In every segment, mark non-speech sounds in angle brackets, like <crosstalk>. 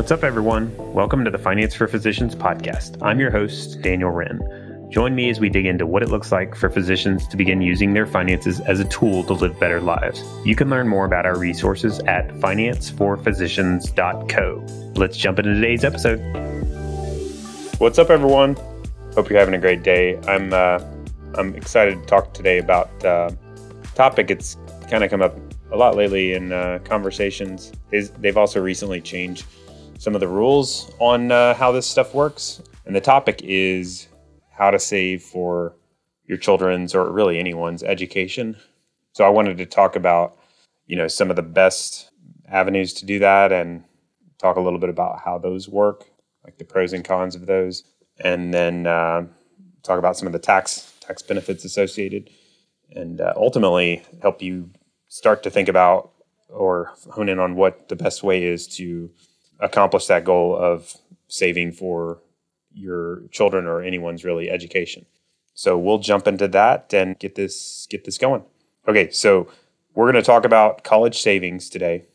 What's up, everyone? Welcome to the Finance for Physicians podcast. I'm your host, Daniel Wrenne. Join me as we dig into what it looks like for physicians to begin using their finances as a tool to live better lives. You can learn more about our resources at financeforphysicians.co. Let's jump into today's episode. What's up, everyone? Hope you're having a great day. I'm uh, I'm excited to talk today about uh, topic. It's kind of come up a lot lately in uh, conversations. They've also recently changed some of the rules on uh, how this stuff works, and the topic is how to save for your children's or really anyone's education. So I wanted to talk about, you know, some of the best avenues to do that and talk a little bit about how those work, like the pros and cons of those, and then uh, talk about some of the tax tax benefits associated, and uh, ultimately help you start to think about or hone in on what the best way is to accomplish that goal of saving for your children or anyone's really education. So we'll jump into that and get this get this going. Okay, so we're going to talk about college savings today,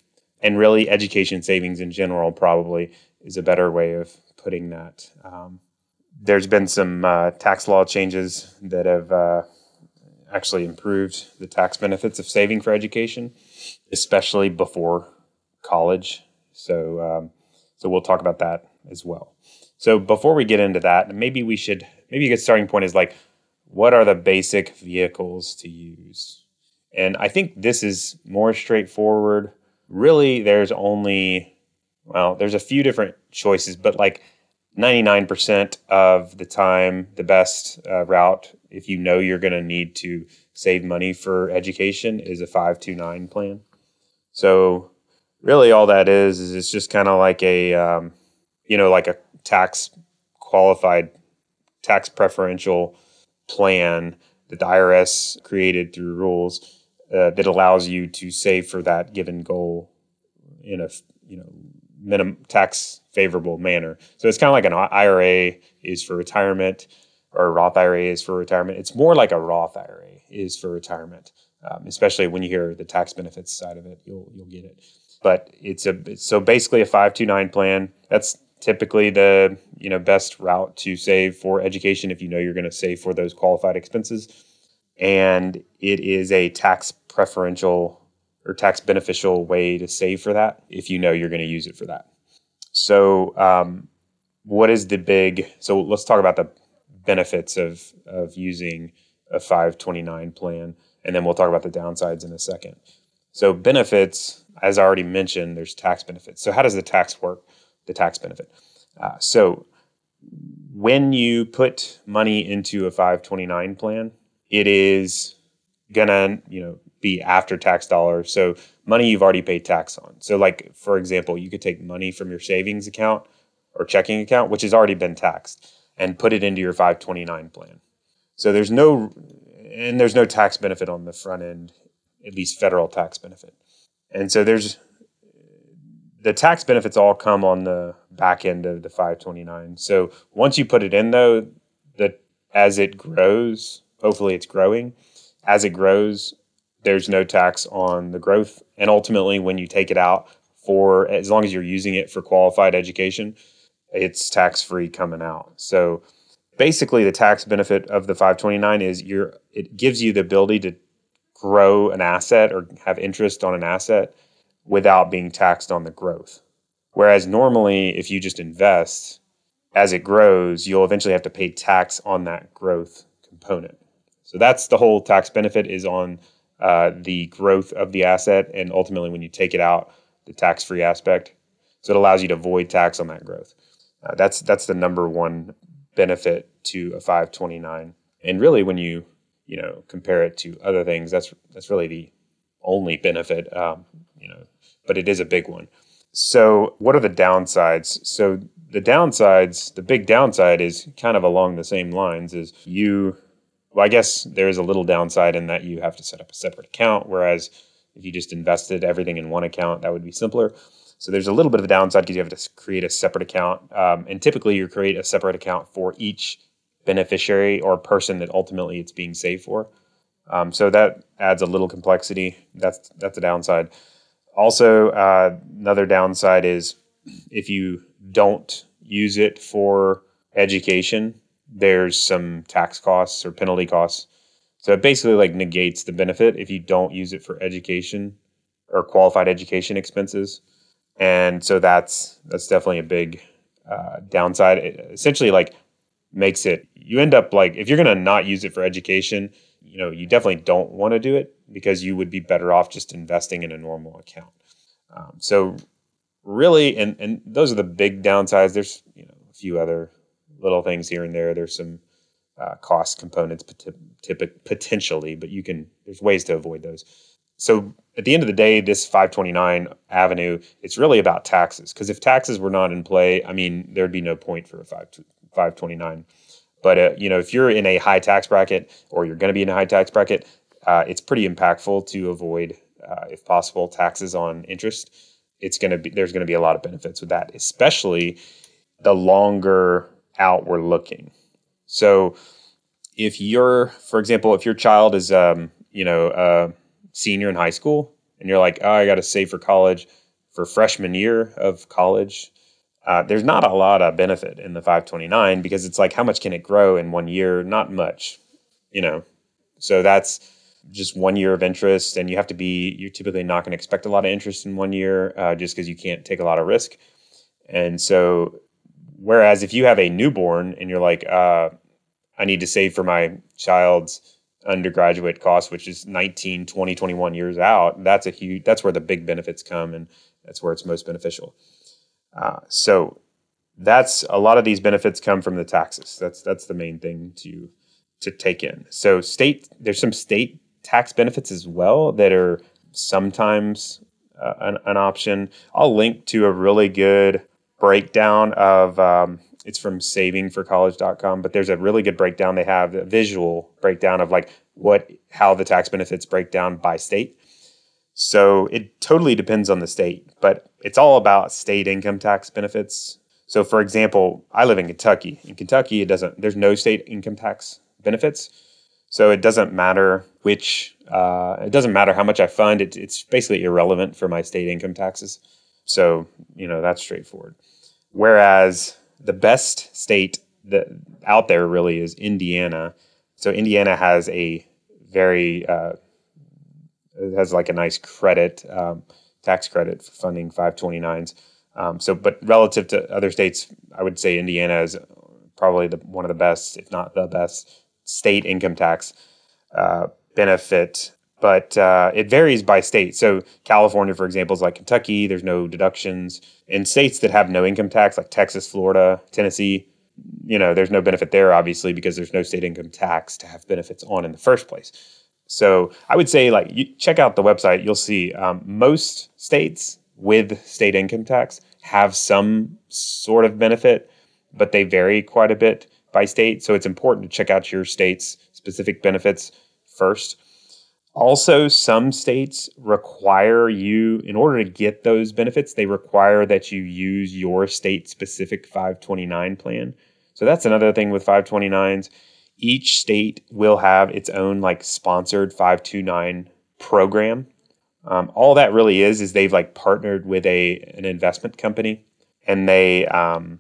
and really education savings in general probably is a better way of putting that. Um, there's been some uh, tax law changes that have uh, actually improved the tax benefits of saving for education, especially before college. So, um, so we'll talk about that as well. So before we get into that, maybe we should maybe a good starting point is like, what are the basic vehicles to use? And I think this is more straightforward. Really, there's only well, there's a few different choices, but like 99% of the time, the best uh, route, if you know you're going to need to save money for education, is a 529 plan. So, really, all that is, is it's just kind of like a, um, you know, like a tax qualified, tax preferential plan that the IRS created through rules uh, that allows you to save for that given goal in a you know minimum tax favorable manner. So it's kind of like an IRA is for retirement or Roth IRA is for retirement. It's more like a Roth IRA is for retirement, um, especially when you hear the tax benefits side of it, you'll you'll get it. But it's a so basically a five two nine plan. That's typically the you know best route to save for education if you know you're going to save for those qualified expenses. And it is a tax preferential or tax beneficial way to save for that if you know you're going to use it for that. So um, what is the big so let's talk about the benefits of of using a 529 plan and then we'll talk about the downsides in a second. So benefits as i already mentioned there's tax benefits so how does the tax work the tax benefit. Uh, so when you put money into a 529 plan, it is gonna you know be after tax dollars. So money you've already paid tax on. So like for example, you could take money from your savings account or checking account, which has already been taxed, and put it into your 529 plan. So there's no and there's no tax benefit on the front end, at least federal tax benefit. And so there's the tax benefits all come on the back end of the 529. So once you put it in though, that as it grows, hopefully it's growing, as it grows, there's no tax on the growth. And ultimately when you take it out for as long as you're using it for qualified education, it's tax free coming out. So basically the tax benefit of the 529 is you're it gives you the ability to grow an asset or have interest on an asset without being taxed on the growth. Whereas normally, if you just invest as it grows, you'll eventually have to pay tax on that growth component. So that's the whole tax benefit is on uh, the growth of the asset, and ultimately, when you take it out, the tax-free aspect. So it allows you to avoid tax on that growth. Uh, that's that's the number one benefit to a 529. And really, when you you know compare it to other things, that's that's really the only benefit. Um, you know, but it is a big one. So, what are the downsides? So, the downsides, the big downside is kind of along the same lines is you well, I guess there is a little downside in that you have to set up a separate account whereas if you just invested everything in one account, that would be simpler. So there's a little bit of a downside because you have to create a separate account. Um, and typically you create a separate account for each beneficiary or person that ultimately it's being saved for. Um, so that adds a little complexity. That's that's a downside. Also, uh, another downside is if you don't use it for education, there's some tax costs or penalty costs. So it basically like negates the benefit if you don't use it for education or qualified education expenses. And so that's that's definitely a big uh, downside. It essentially, like makes it you end up like if you're going to not use it for education, you know, you definitely don't want to do it because you would be better off just investing in a normal account. Um, so really, and and those are the big downsides. There's you know a few other little things here and there. There's some uh, cost components potentially, but you can there's ways to avoid those. So at the end of the day, this 529 avenue, it's really about taxes. Because if taxes were not in play, I mean, there'd be no point for a 5, 529. But uh, you know, if you're in a high tax bracket or you're going to be in a high tax bracket, uh, it's pretty impactful to avoid, uh, if possible, taxes on interest. It's going to be there's going to be a lot of benefits with that, especially the longer out we're looking. So, if you're, for example, if your child is, um, you know, a senior in high school, and you're like, oh, I got to save for college for freshman year of college, uh, there's not a lot of benefit in the 529 because it's like, how much can it grow in one year? Not much, you know. So that's just one year of interest, and you have to be. You're typically not going to expect a lot of interest in one year, uh, just because you can't take a lot of risk. And so, whereas if you have a newborn and you're like, uh, I need to save for my child's undergraduate cost, which is 19, 20, 21 years out, that's a huge. That's where the big benefits come, and that's where it's most beneficial. Uh, so that's a lot of these benefits come from the taxes. That's that's the main thing to to take in. So state there's some state tax benefits as well that are sometimes uh, an, an, option. I'll link to a really good breakdown of um, it's from savingforcollege.com, but there's a really good breakdown. They have a visual breakdown of like what how the tax benefits break down by state. So it totally depends on the state, but it's all about state income tax benefits. So for example, I live in Kentucky. In Kentucky, it doesn't there's no state income tax benefits. So it doesn't matter which uh, it doesn't matter how much I fund. It, it's basically irrelevant for my state income taxes. So you know that's straightforward. Whereas the best state that out there really is Indiana. So Indiana has a very uh, has like a nice credit, um, tax credit for funding 529s. Um, so, but relative to other states, I would say Indiana is probably the, one of the best, if not the best, state income tax uh, benefit. But uh, it varies by state. So, California, for example, is like Kentucky. There's no deductions. In states that have no income tax, like Texas, Florida, Tennessee, you know, there's no benefit there, obviously, because there's no state income tax to have benefits on in the first place. So I would say, like, you check out the website. You'll see um, most states with state income tax have some sort of benefit, but they vary quite a bit by state. So it's important to check out your state's specific benefits first. Also, some states require you, in order to get those benefits, they require that you use your state specific 529 plan. So that's another thing with 529s each state will have its own like sponsored 529 program. Um, all that really is is they've like partnered with a an investment company, and they um,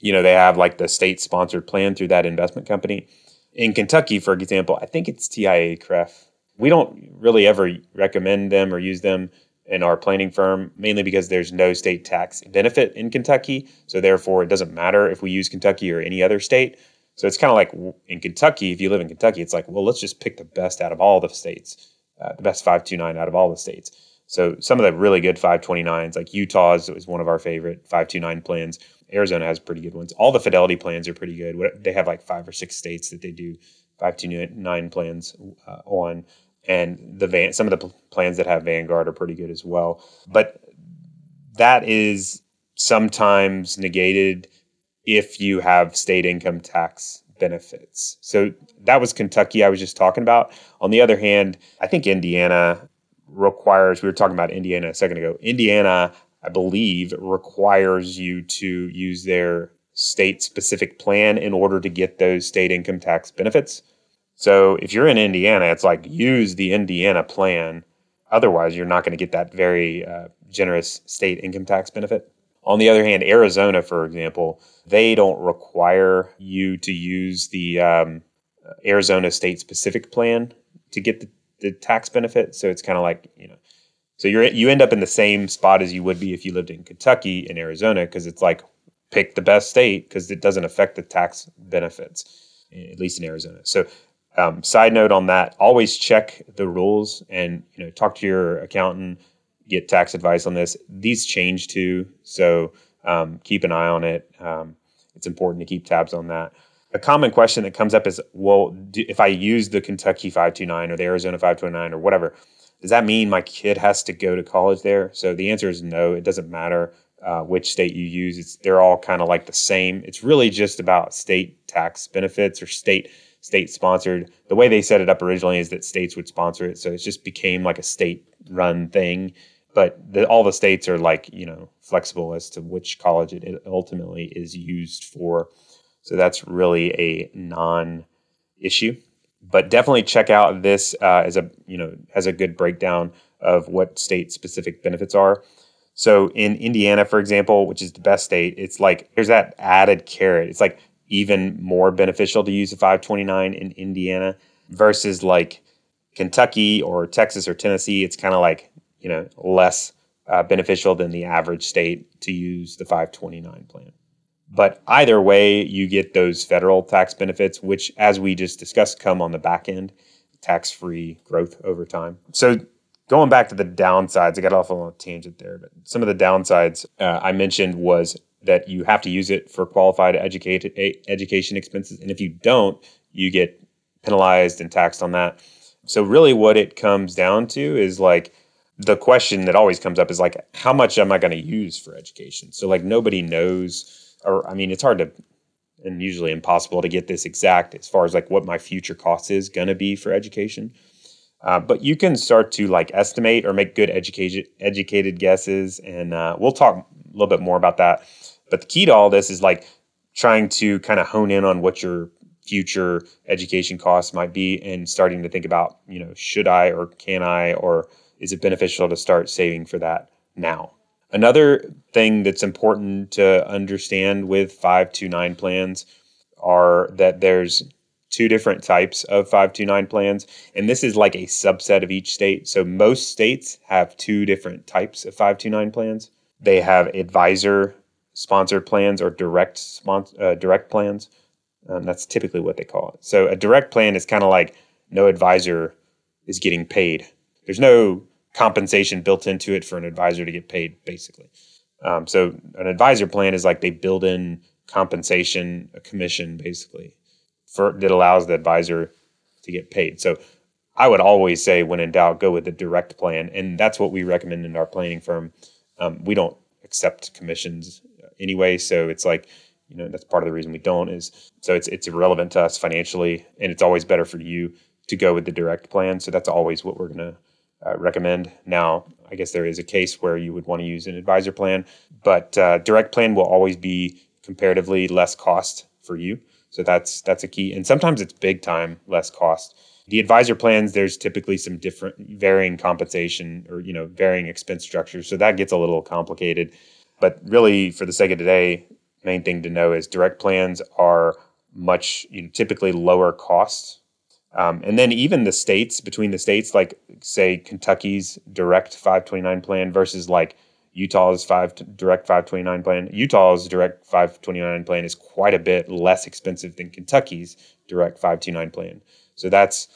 you know they have like the state sponsored plan through that investment company. In Kentucky, for example, I think it's TIAA-CREF. We don't really ever recommend them or use them in our planning firm, mainly because there's no state tax benefit in Kentucky. So therefore, it doesn't matter if we use Kentucky or any other state. So it's kind of like in Kentucky, if you live in Kentucky, it's like, well, let's just pick the best out of all the states, uh, the best 529 out of all the states. So some of the really good 529s, like Utah's is one of our favorite 529 plans. Arizona has pretty good ones. All the Fidelity plans are pretty good. They have like five or six states that they do 529 plans uh, on. And the van, some of the plans that have Vanguard are pretty good as well. But that is sometimes negated if you have state income tax benefits. So that was Kentucky I was just talking about. On the other hand, I think Indiana requires, we were talking about Indiana a second ago. Indiana, I believe, requires you to use their state specific plan in order to get those state income tax benefits. So if you're in Indiana, it's like use the Indiana plan. Otherwise, you're not going to get that very uh, generous state income tax benefit. On the other hand, Arizona, for example, they don't require you to use the um, Arizona state specific plan to get the, the tax benefit. So it's kind of like, you know, so you're you end up in the same spot as you would be if you lived in Kentucky and Arizona because it's like pick the best state because it doesn't affect the tax benefits, at least in Arizona. So um, side note on that: always check the rules and you know talk to your accountant, get tax advice on this. These change too, so um, keep an eye on it. Um, it's important to keep tabs on that. A common question that comes up is, well, do, if I use the Kentucky 529 or the Arizona 529 or whatever, does that mean my kid has to go to college there? So the answer is no. It doesn't matter uh, which state you use. It's they're all kind of like the same. It's really just about state tax benefits or state state sponsored. The way they set it up originally is that states would sponsor it, so it just became like a state run thing. But the, all the states are like you know flexible as to which college it ultimately is used for. So that's really a non issue. But definitely check out this uh, as a you know as a good breakdown of what state specific benefits are. So in Indiana, for example, which is the best state, it's like there's that added carrot. It's like even more beneficial to use a 529 in Indiana versus like Kentucky or Texas or Tennessee. It's kind of like you know less uh, beneficial than the average state to use the 529 plan. But either way, you get those federal tax benefits, which, as we just discussed, come on the back end, tax free growth over time. So, going back to the downsides, I got off on a tangent there, but some of the downsides uh, I mentioned was that you have to use it for qualified educated, education expenses. And if you don't, you get penalized and taxed on that. So, really, what it comes down to is like, the question that always comes up is like how much am i going to use for education so like nobody knows or I mean, it's hard to and usually impossible to get this exact as far as like what my future cost is going to be for education. Uh, but you can start to like estimate or make good educated educated guesses, and uh, we'll talk a little bit more about that. But the key to all this is like trying to kind of hone in on what your future education costs might be, and starting to think about you know should I or can I or is it beneficial to start saving for that now? Another thing that's important to understand with 529 plans are that there's two different types of 529 plans and this is like a subset of each state so most states have two different types of 529 plans they have advisor sponsored plans or direct sponsor, uh, direct plans um, that's typically what they call it so a direct plan is kind of like no advisor is getting paid there's no compensation built into it for an advisor to get paid, basically. Um, so an advisor plan is like they build in compensation, a commission, basically, for that allows the advisor to get paid. So I would always say, when in doubt, go with the direct plan, and that's what we recommend in our planning firm. Um, we don't accept commissions anyway, so it's like you know that's part of the reason we don't is so it's it's irrelevant to us financially, and it's always better for you to go with the direct plan. So that's always what we're gonna uh, recommend. Now, I guess there is a case where you would want to use an advisor plan, but uh, direct plan will always be comparatively less cost for you. So that's that's a key, and sometimes it's big time less cost. The advisor plans, there's typically some different varying compensation or you know varying expense structures, so that gets a little complicated. But really, for the sake of today, main thing to know is direct plans are much you know, typically lower cost um, and then even the states between the states, like say Kentucky's direct 529 plan versus like Utah's five direct 529 plan. Utah's direct 529 plan is quite a bit less expensive than Kentucky's direct 529 plan. So that's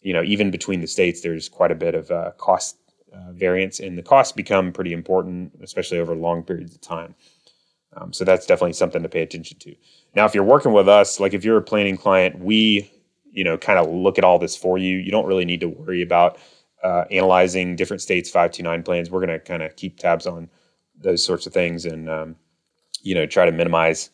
you know even between the states, there's quite a bit of uh, cost uh, variance, and the costs become pretty important, especially over long periods of time. Um, so that's definitely something to pay attention to. Now, if you're working with us, like if you're a planning client, we you know kind of look at all this for you. You don't really need to worry about uh, analyzing different states' 529 plans. We're going to kind of keep tabs on those sorts of things and um, you know try to minimize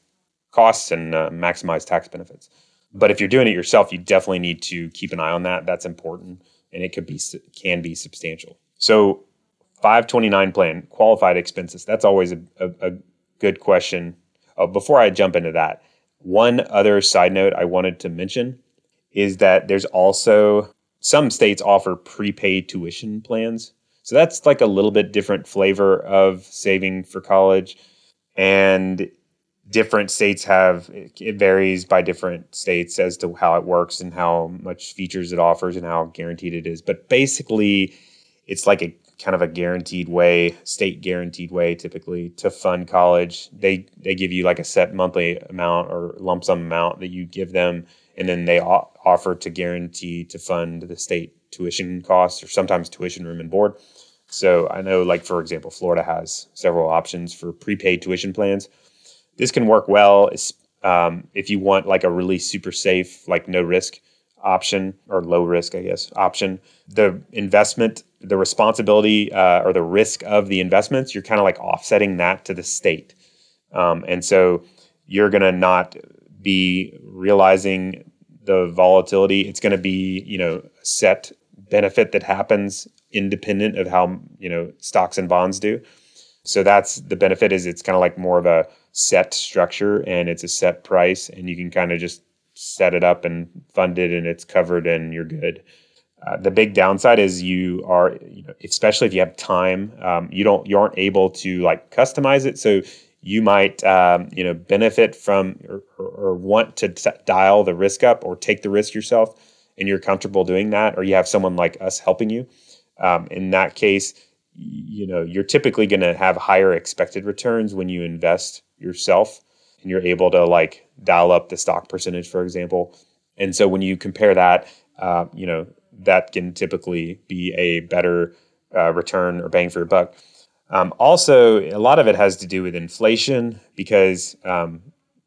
costs and uh, maximize tax benefits. But if you're doing it yourself, you definitely need to keep an eye on that. That's important, and it could be can be substantial. So 529 plan qualified expenses. That's always a, a, a good question. Uh, before I jump into that, one other side note I wanted to mention is that there's also some states offer prepaid tuition plans. So that's like a little bit different flavor of saving for college. and different states have it varies by different states as to how it works and how much features it offers and how guaranteed it is but basically it's like a kind of a guaranteed way state guaranteed way typically to fund college. They they give you like a set monthly amount or lump sum amount that you give them and then they offer to guarantee to fund the state tuition costs or sometimes tuition room and board. So i know like for example florida has several options for prepaid tuition plans. This can work well um, if you want like a really super safe, like no risk option or low risk, I guess, option. The investment, the responsibility uh, or the risk of the investments, you're kind of like offsetting that to the state. Um, and so you're going to not be realizing the volatility. It's going to be, you know, set benefit that happens independent of how, you know, stocks and bonds do. So that's the benefit is it's kind of like more of a set structure and it's a set price and you can kind of just set it up and fund it and it's covered and you're good. Uh, the big downside is you are, you know, especially if you have time, um, you don't, you aren't able to like customize it. So you might, um, you know, benefit from or, or, or want to t- dial the risk up or take the risk yourself, and you're comfortable doing that, or you have someone like us helping you. Um, in that case, you know, you're typically going to have higher expected returns when you invest yourself and you're able to like dial up the stock percentage, for example. And so when you compare that, uh, you know, that can typically be a better uh, return or bang for your buck. Um, also, a lot of it has to do with inflation because um,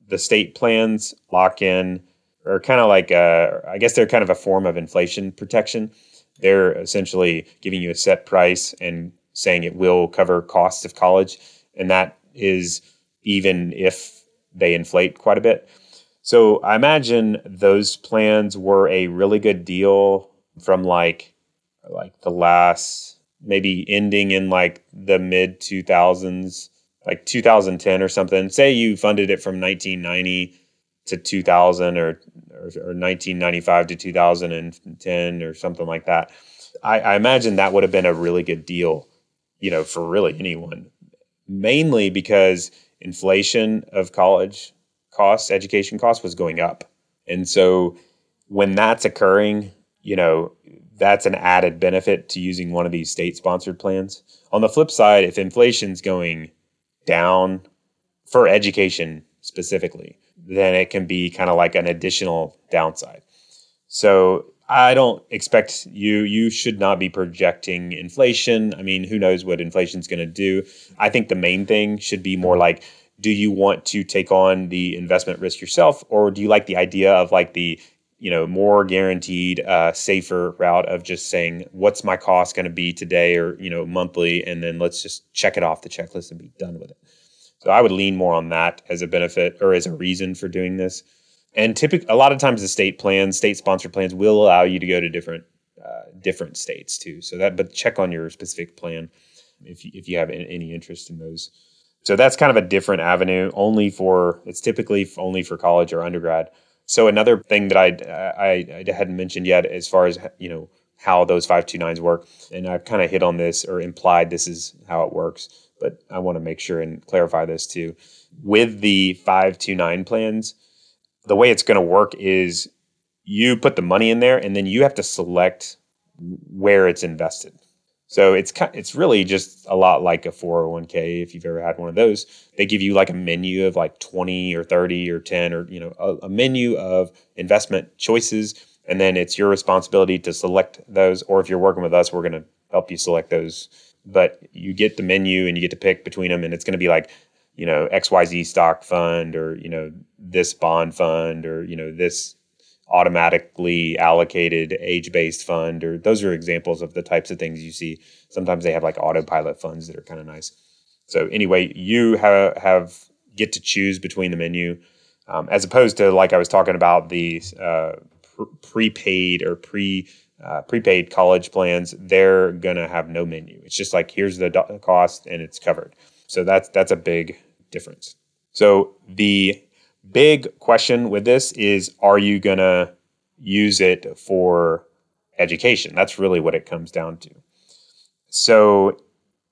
the state plans lock in, or kind of like, a, I guess they're kind of a form of inflation protection. They're essentially giving you a set price and saying it will cover costs of college. And that is even if they inflate quite a bit. So I imagine those plans were a really good deal from like like the last maybe ending in like the mid 2000s like 2010 or something. Say you funded it from 1990 to 2000 or, or, or 1995 to 2010 or something like that. I, I imagine that would have been a really good deal you know for really anyone. Mainly because inflation of college costs, education costs was going up. And so when that's occurring, you know, that's an added benefit to using one of these state sponsored plans. On the flip side, if inflation's going down for education specifically, then it can be kind of like an additional downside. So I don't expect you. You should not be projecting inflation. I mean, who knows what inflation's going to do? I think the main thing should be more like, do you want to take on the investment risk yourself, or do you like the idea of like the you know more guaranteed, uh, safer route of just saying what's my cost going to be today or you know monthly, and then let's just check it off the checklist and be done with it. So I would lean more on that as a benefit or as a reason for doing this. And typically a lot of times the state plans state sponsored plans will allow you to go to different uh, different states too. So that but check on your specific plan if you, if you have any interest in those. So that's kind of a different avenue only for it's typically only for college or undergrad so another thing that I, I, I hadn't mentioned yet as far as you know how those 529s work and i've kind of hit on this or implied this is how it works but i want to make sure and clarify this too with the 529 plans the way it's going to work is you put the money in there and then you have to select where it's invested. So it's it's really just a lot like a 401k if you've ever had one of those. They give you like a menu of like 20 or 30 or 10 or you know a, a menu of investment choices and then it's your responsibility to select those or if you're working with us we're going to help you select those but you get the menu and you get to pick between them and it's going to be like you know xyz stock fund or you know this bond fund or you know this automatically allocated age-based fund or those are examples of the types of things you see. Sometimes they have like autopilot funds that are kind of nice. So anyway you have, have get to choose between the menu um, as opposed to like i was talking about the uh, prepaid or pre uh, prepaid college plans they're gonna have no menu. It's just like here's the cost and it's covered. So that's that's a big difference. So the big question with this is are you going to use it for education? That's really what it comes down to. So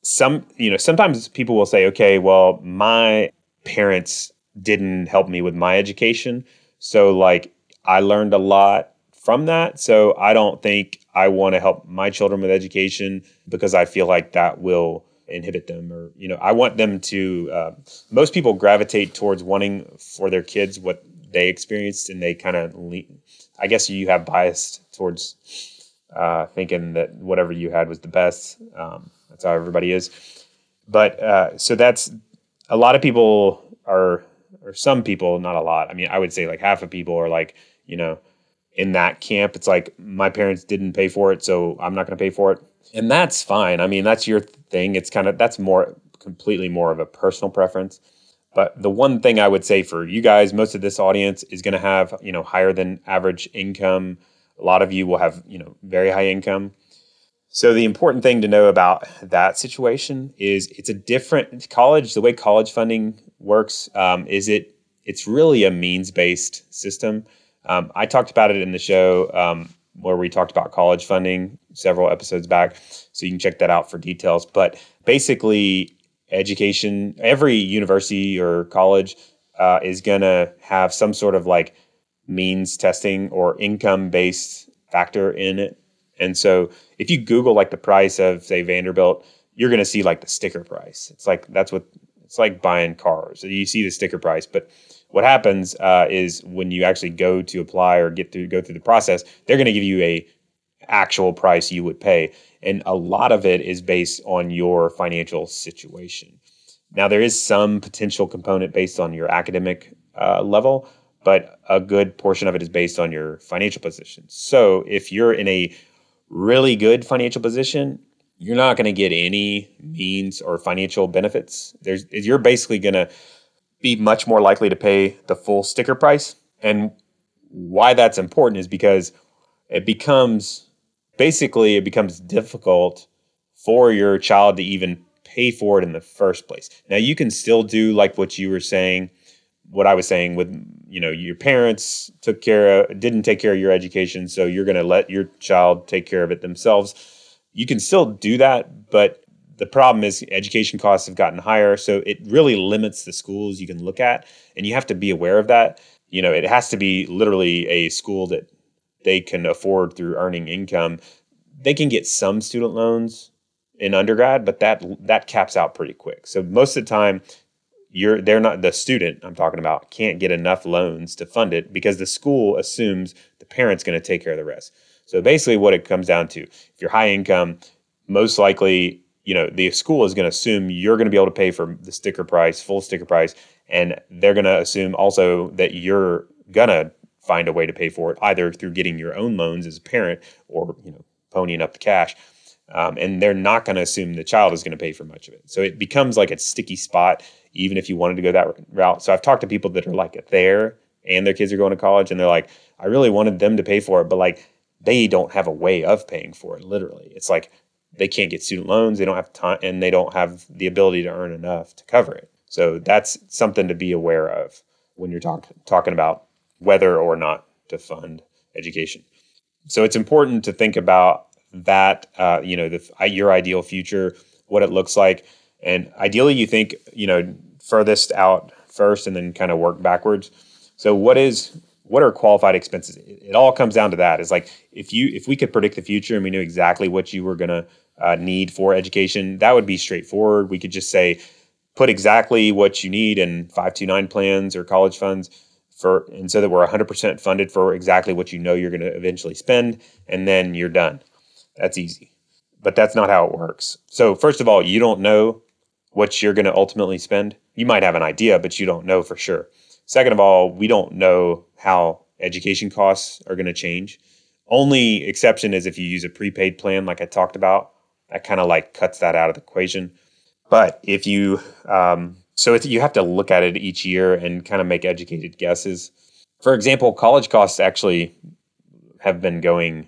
some you know sometimes people will say okay well my parents didn't help me with my education. So like I learned a lot from that. So I don't think I want to help my children with education because I feel like that will inhibit them or you know I want them to uh, most people gravitate towards wanting for their kids what they experienced and they kind of I guess you have bias towards uh, thinking that whatever you had was the best. Um, that's how everybody is. But uh, so that's a lot of people are, or some people, not a lot. I mean, I would say like half of people are like, you know, in that camp. It's like my parents didn't pay for it, so I'm not going to pay for it, and that's fine. I mean, that's your thing. It's kind of that's more completely more of a personal preference. But the one thing I would say for you guys, most of this audience is going to have, you know, higher than average income. A lot of you will have, you know, very high income. So the important thing to know about that situation is it's a different college. The way college funding works um, is it it's really a means based system. Um, I talked about it in the show um, where we talked about college funding several episodes back, so you can check that out for details. But basically, education, every university or college uh, is going to have some sort of like means testing or income based factor in it and so if you Google like the price of say Vanderbilt, you're going to see like the sticker price. It's like that's what it's like buying cars. You see the sticker price, but what happens uh, is when you actually go to apply or get through go through the process, they're going to give you a actual price you would pay, and a lot of it is based on your financial situation. Now there is some potential component based on your academic uh, level, but a good portion of it is based on your financial position. So if you're in a really good financial position, you're not going to get any means or financial benefits. There's you're basically going to be much more likely to pay the full sticker price. And why that's important is because it becomes basically it becomes difficult for your child to even pay for it in the first place. Now you can still do like what you were saying, what I was saying with you know your parents took care of didn't take care of your education so you're going to let your child take care of it themselves you can still do that but the problem is education costs have gotten higher so it really limits the schools you can look at and you have to be aware of that. You know it has to be literally a school that they can afford through earning income. They can get some student loans in undergrad but that that caps out pretty quick. So most of the time you're they're not the student I'm talking about can't get enough loans to fund it because the school assumes the parent's going to take care of the rest. So basically what it comes down to, if you're high income, most likely, you know, the school is going to assume you're going to be able to pay for the sticker price, full sticker price, and they're going to assume also that you're going to find a way to pay for it either through getting your own loans as a parent or, you know, ponying up the cash. Um, and they're not going to assume the child is going to pay for much of it. So it becomes like a sticky spot even if you wanted to go that route. So I've talked to people that are like there and their kids are going to college and they're like, I really wanted them to pay for it, but like they don't have a way of paying for it, literally. It's like they can't get student loans, they don't have time, and they don't have the ability to earn enough to cover it. So that's something to be aware of when you're talk, talking about whether or not to fund education. So it's important to think about that, uh, you know, the, your ideal future, what it looks like and ideally, you think, you know, furthest out first and then kind of work backwards. So what is what are qualified expenses? It, all comes down to that. It's like if you if we could predict the future and we knew exactly what you were going to uh, need for education, that would be straightforward. We could just say put exactly what you need in 529 plans or college funds for and so that we're 100% funded for exactly what you know you're going to eventually spend and then you're done. That's easy. But that's not how it works. So first of all, you don't know what you're going to ultimately spend. You might have an idea, but you don't know for sure. Second of all, we don't know how education costs are going to change. Only exception is if you use a prepaid plan, like I talked about. That kind of like cuts that out of the equation. But if you, um, so you have to look at it each year and kind of make educated guesses. For example, college costs actually have been going,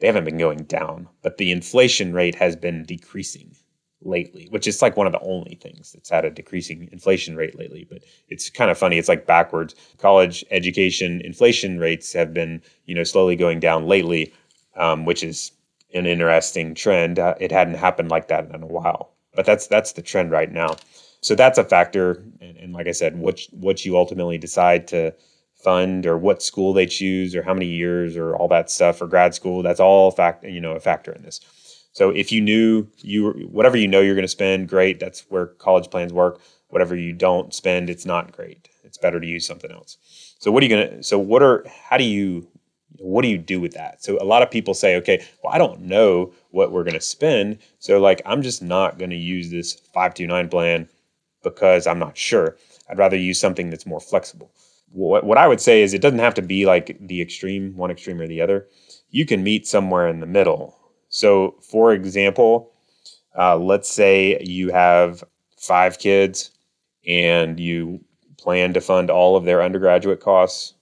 they haven't been going down, but the inflation rate has been decreasing lately, which is like one of the only things that's had a decreasing inflation rate lately. But it's kind of funny. It's like backwards. College education inflation rates have been, you know, slowly going down lately, um, which is an interesting trend. Uh, it hadn't happened like that in a while, but that's that's the trend right now. So that's a factor. And, and like I said, what what you ultimately decide to fund or what school they choose or how many years or all that stuff for grad school, that's all fact you know a factor in this. So if you knew you whatever you know you're going to spend, great. That's where college plans work. Whatever you don't spend, it's not great. It's better to use something else. So what are you going to? So what are? How do you? What do you do with that? So a lot of people say, okay, well I don't know what we're going to spend, so like I'm just not going to use this five two nine plan because I'm not sure. I'd rather use something that's more flexible. What, what I would say is it doesn't have to be like the extreme, one extreme or the other. You can meet somewhere in the middle. So, for example, uh, let's say you have five kids and you plan to fund all of their undergraduate costs,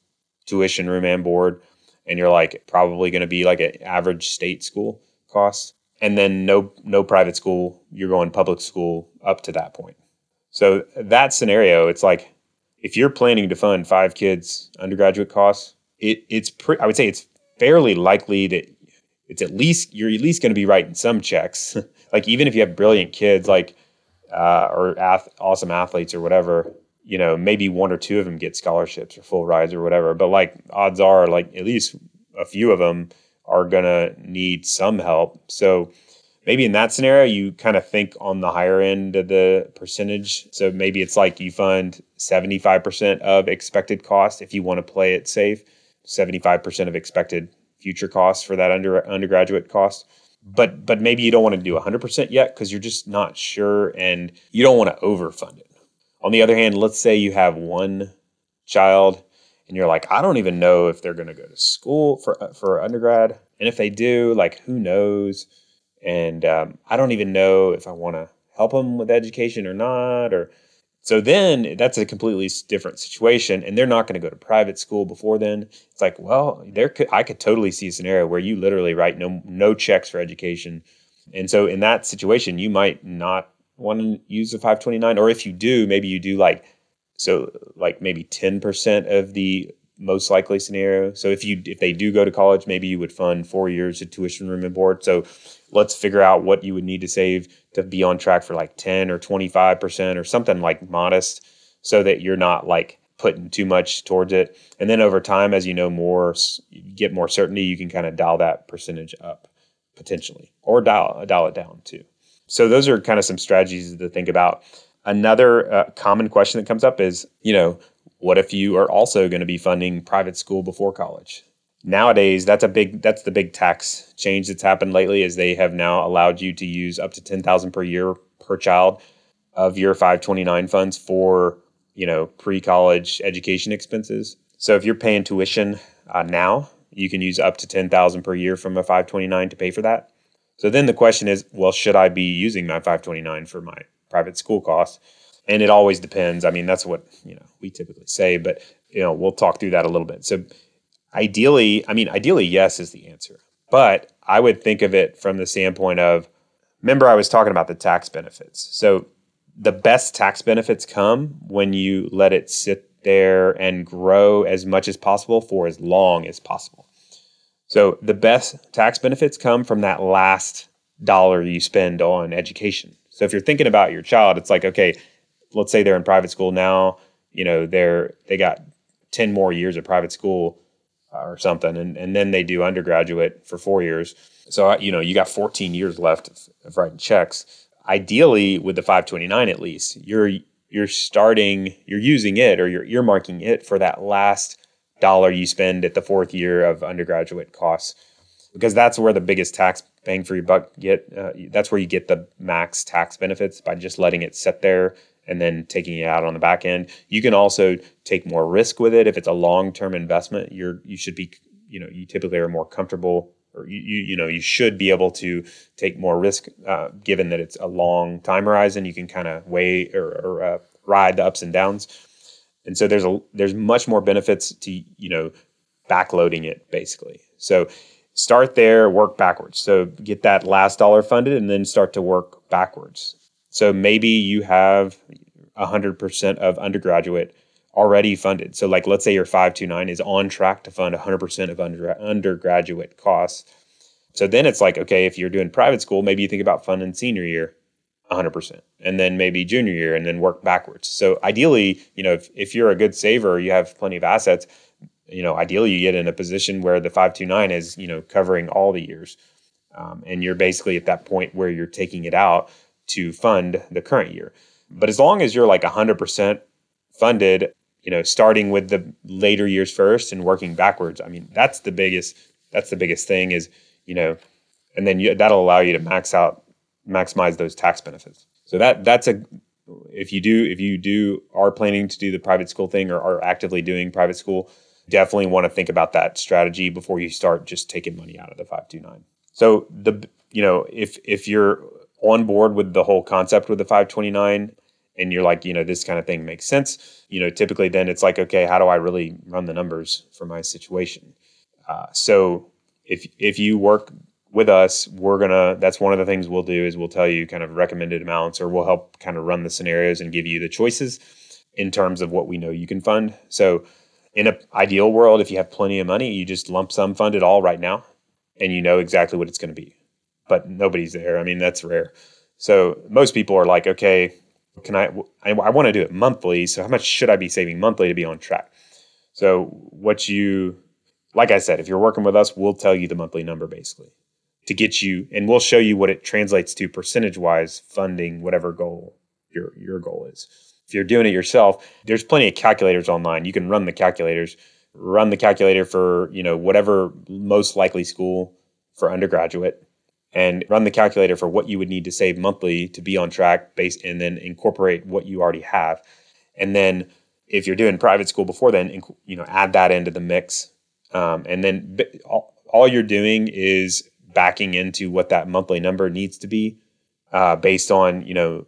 tuition, room, and board, and you're like probably going to be like an average state school cost, and then no no private school, you're going public school up to that point. So that scenario, it's like if you're planning to fund five kids undergraduate costs, it it's pre- I would say it's fairly likely that it's at least you're at least going to be writing some checks. <laughs> like even if you have brilliant kids, like uh, or ath- awesome athletes or whatever, you know, maybe one or two of them get scholarships or full rides or whatever. But like odds are, like at least a few of them are gonna need some help. So maybe in that scenario you kind of think on the higher end of the percentage so maybe it's like you fund 75% of expected cost if you want to play it safe 75% of expected future costs for that under undergraduate cost but but maybe you don't want to do 100% yet because you're just not sure and you don't want to overfund it on the other hand let's say you have one child and you're like i don't even know if they're going to go to school for for undergrad and if they do like who knows and um, I don't even know if I want to help them with education or not. Or so then that's a completely different situation, and they're not going to go to private school before then. It's like, well, there could I could totally see a scenario where you literally write no no checks for education, and so in that situation, you might not want to use the 529, or if you do, maybe you do like so like maybe 10% of the most likely scenario. So if you if they do go to college, maybe you would fund four years of tuition, room, and board. So let's figure out what you would need to save to be on track for like 10 or 25 percent or something like modest, so that you're not like putting too much towards it. And then over time, as you know more, get more certainty, you can kind of dial that percentage up potentially, or dial dial it down too. So those are kind of some strategies to think about. Another uh, common question that comes up is, you know, what if you are also going to be funding private school before college? Nowadays, that's a big that's the big tax change that's happened lately is they have now allowed you to use up to 10,000 per year per child of your 529 funds for, you know, pre-college education expenses. So if you're paying tuition uh, now, you can use up to 10,000 per year from a 529 to pay for that. So then the question is, well, should I be using my 529 for my private school costs? and it always depends. I mean, that's what you know we typically say, but you know we'll talk through that a little bit. So ideally, I mean, ideally, yes is the answer, but I would think of it from the standpoint of remember I was talking about the tax benefits. So the best tax benefits come when you let it sit there and grow as much as possible for as long as possible. So the best tax benefits come from that last dollar you spend on education. So if you're thinking about your child, it's like, okay, let's say they're in private school now, you know, they're they got 10 more years of private school uh, or something and, and then they do undergraduate for 4 years. So uh, you know, you got 14 years left of, of writing checks. Ideally with the 529 at least, you're you're starting you're using it or you're earmarking it for that last dollar you spend at the fourth year of undergraduate costs because that's where the biggest tax bang for your buck get uh, that's where you get the max tax benefits by just letting it sit there and then taking it out on the back end. You can also take more risk with it if it's a long-term investment. You're you should be you know you typically are more comfortable or you you, you know you should be able to take more risk uh, given that it's a long time horizon. You can kind of weigh or, or uh, ride the ups and downs. And so there's a there's much more benefits to you know backloading it basically. So start there, work backwards. So get that last dollar funded and then start to work backwards. So maybe you have 100% of undergraduate already funded. So, like, let's say your 529 is on track to fund 100% of under, undergraduate costs. So then it's like, okay, if you're doing private school, maybe you think about funding senior year 100% and then maybe junior year and then work backwards. So ideally you know if, if you're a good saver you have plenty of assets you know ideally you get in a position where the 529 is you know covering all the years. Um, and you're basically at that point where you're taking it out to fund the current year. But as long as you're like 100% funded you know starting with the later years first and working backwards i mean that's the biggest that's the biggest thing is you know and then you, that'll allow you to max out maximize those tax benefits. So that that's a if you do if you do are planning to do the private school thing or are actively doing private school, definitely want to think about that strategy before you start just taking money out of the 529. So the you know if if you're on board with the whole concept with the 529 and you're like you know this kind of thing makes sense you know typically then it's like okay how do i really run the numbers for my situation uh, so if if you work with us, we're gonna. That's one of the things we'll do is we'll tell you kind of recommended amounts, or we'll help kind of run the scenarios and give you the choices in terms of what we know you can fund. So, in an ideal world, if you have plenty of money, you just lump sum fund it all right now, and you know exactly what it's going to be. But nobody's there. I mean, that's rare. So most people are like, okay, can I? I, I want to do it monthly. So how much should I be saving monthly to be on track? So what you, like I said, if you're working with us, we'll tell you the monthly number basically to get you, and we'll show you what it translates to percentage wise funding whatever goal your your goal is. If you're doing it yourself, there's plenty of calculators online. You can run the calculators, run the calculator for you know whatever most likely school for undergraduate, and run the calculator for what you would need to save monthly to be on track, based, and then incorporate what you already have, and then if you're doing private school before then, you know add that into the mix, um, and then all, all you're doing is backing into what that monthly number needs to be uh, based on you know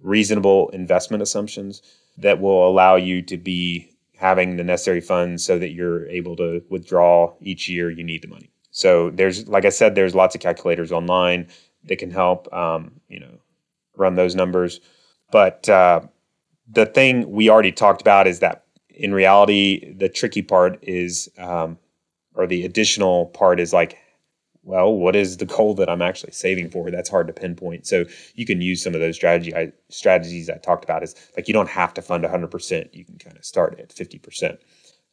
reasonable investment assumptions that will allow you to be having the necessary funds so that you're able to withdraw each year you need the money. So there's like i said there's lots of calculators online that can help um, you know run those numbers. But uh, the thing we already talked about is that in reality the tricky part is um, or the additional part is like well, what is the goal that I'm actually saving for? That's hard to pinpoint. So you can use some of those strategy I, strategies I talked about. Is like you don't have to fund 100%. You can kind of start at 50%.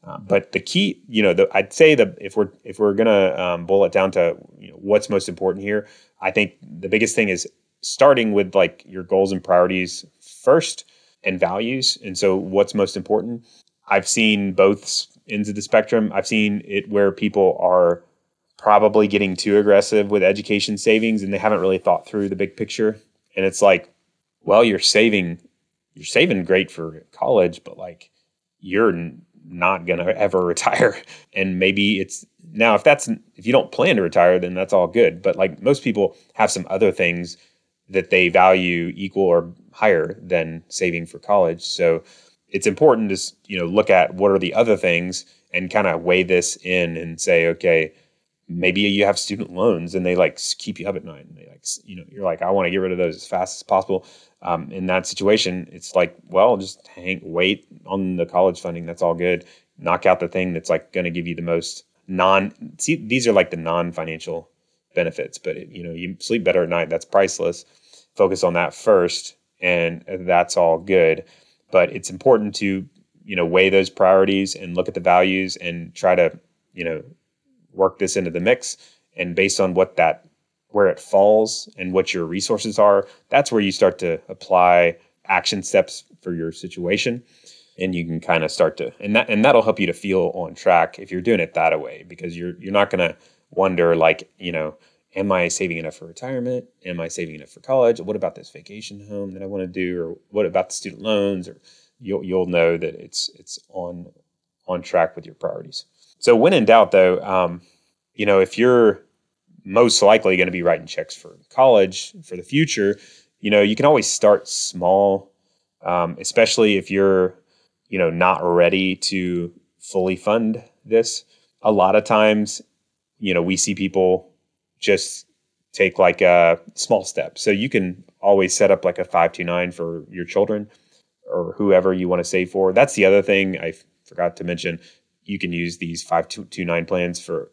Um, but the key, you know, the, I'd say that if we're if we're gonna um, boil it down to you know, what's most important here, I think the biggest thing is starting with like your goals and priorities first and values. And so, what's most important? I've seen both ends of the spectrum. I've seen it where people are probably getting too aggressive with education savings and they haven't really thought through the big picture. And it's like, well, you're saving, you're saving great for college, but like you're not going to ever <laughs> retire. And maybe it's now, if that's, if you don't plan to retire, then that's all good. But like most people have some other things that they value equal or higher than saving for college. So it's important to, you know, look at what are the other things and kind of weigh this in and say, okay, maybe you have student loans and they like keep you up at night and they like you know you're like i want to get rid of those as fast as possible. Um, in that situation it's like well just hang wait on the college funding that's all good. Knock out the thing that's like going to give you the most non see these are like the non-financial benefits but it, you know you sleep better at night that's priceless. Focus on that first and that's all good. But it's important to you know weigh those priorities and look at the values and try to you know work this into the mix. And based on what that where it falls and what your resources are that's where you start to apply action steps for your situation. And you can kind of start to and that and that'll help you to feel on track if you're doing it that way because you're you're not going to wonder like you know am i saving enough for retirement? Am i saving enough for college? What about this vacation home that i want to do? Or what about the student loans? Or you'll you'll know that it's it's on on track with your priorities so when in doubt, though, um, you know, if you're most likely going to be writing checks for college for the future, you know, you can always start small, um, especially if you're, you know, not ready to fully fund this. A lot of times, you know, we see people just take like a small step. So you can always set up like a 529 for your children or whoever you want to save for. That's the other thing I forgot to mention you can use these 529 plans for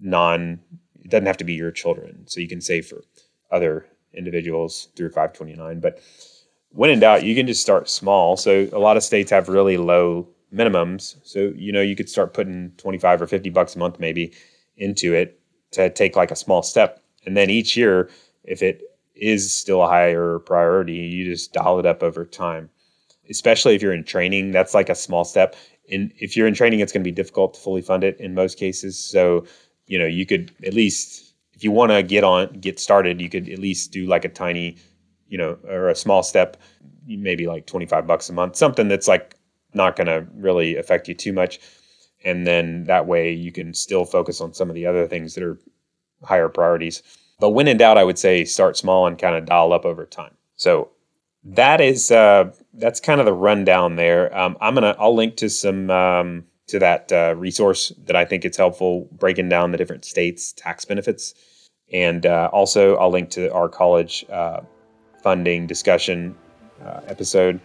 non it doesn't have to be your children so you can save for other individuals through 529. But when in doubt, you can just start small. So a lot of states have really low minimums. So, you know, you could start putting 25 or 50 bucks a month maybe into it to take like a small step. And then each year, if it is still a higher priority, you just dial it up over time. Especially if you're in training, that's like a small step. And if you're in training, it's going to be difficult to fully fund it in most cases. So, you know, you could at least, if you want to get on, get started, you could at least do like a tiny, you know, or a small step, maybe like 25 bucks a month, something that's like not going to really affect you too much. And then that way you can still focus on some of the other things that are higher priorities. But when in doubt, I would say start small and kind of dial up over time. So that is uh, that's kind of the rundown there. Um, I'm gonna I'll link to some um, to that uh, resource that I think it's helpful breaking down the different states' tax benefits, and uh, also I'll link to our college uh, funding discussion uh, episode.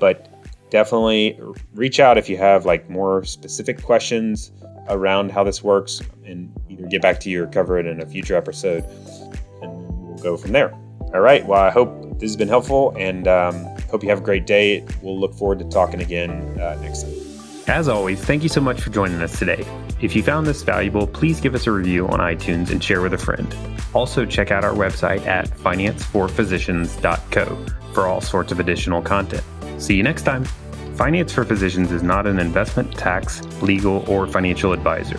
But definitely reach out if you have like more specific questions around how this works and either get back to you or cover it in a future episode and we'll go from there all right well i hope this has been helpful and um, hope you have a great day. We'll look forward to talking again uh, next time. As always thank you so much for joining us today. If you found this valuable please give us a review on itunes and share with a friend. Also check out our website at financeforphysicians.co for all sorts of additional content. See you next time. Finance for Physicians is not an investment, tax, legal, or financial advisor.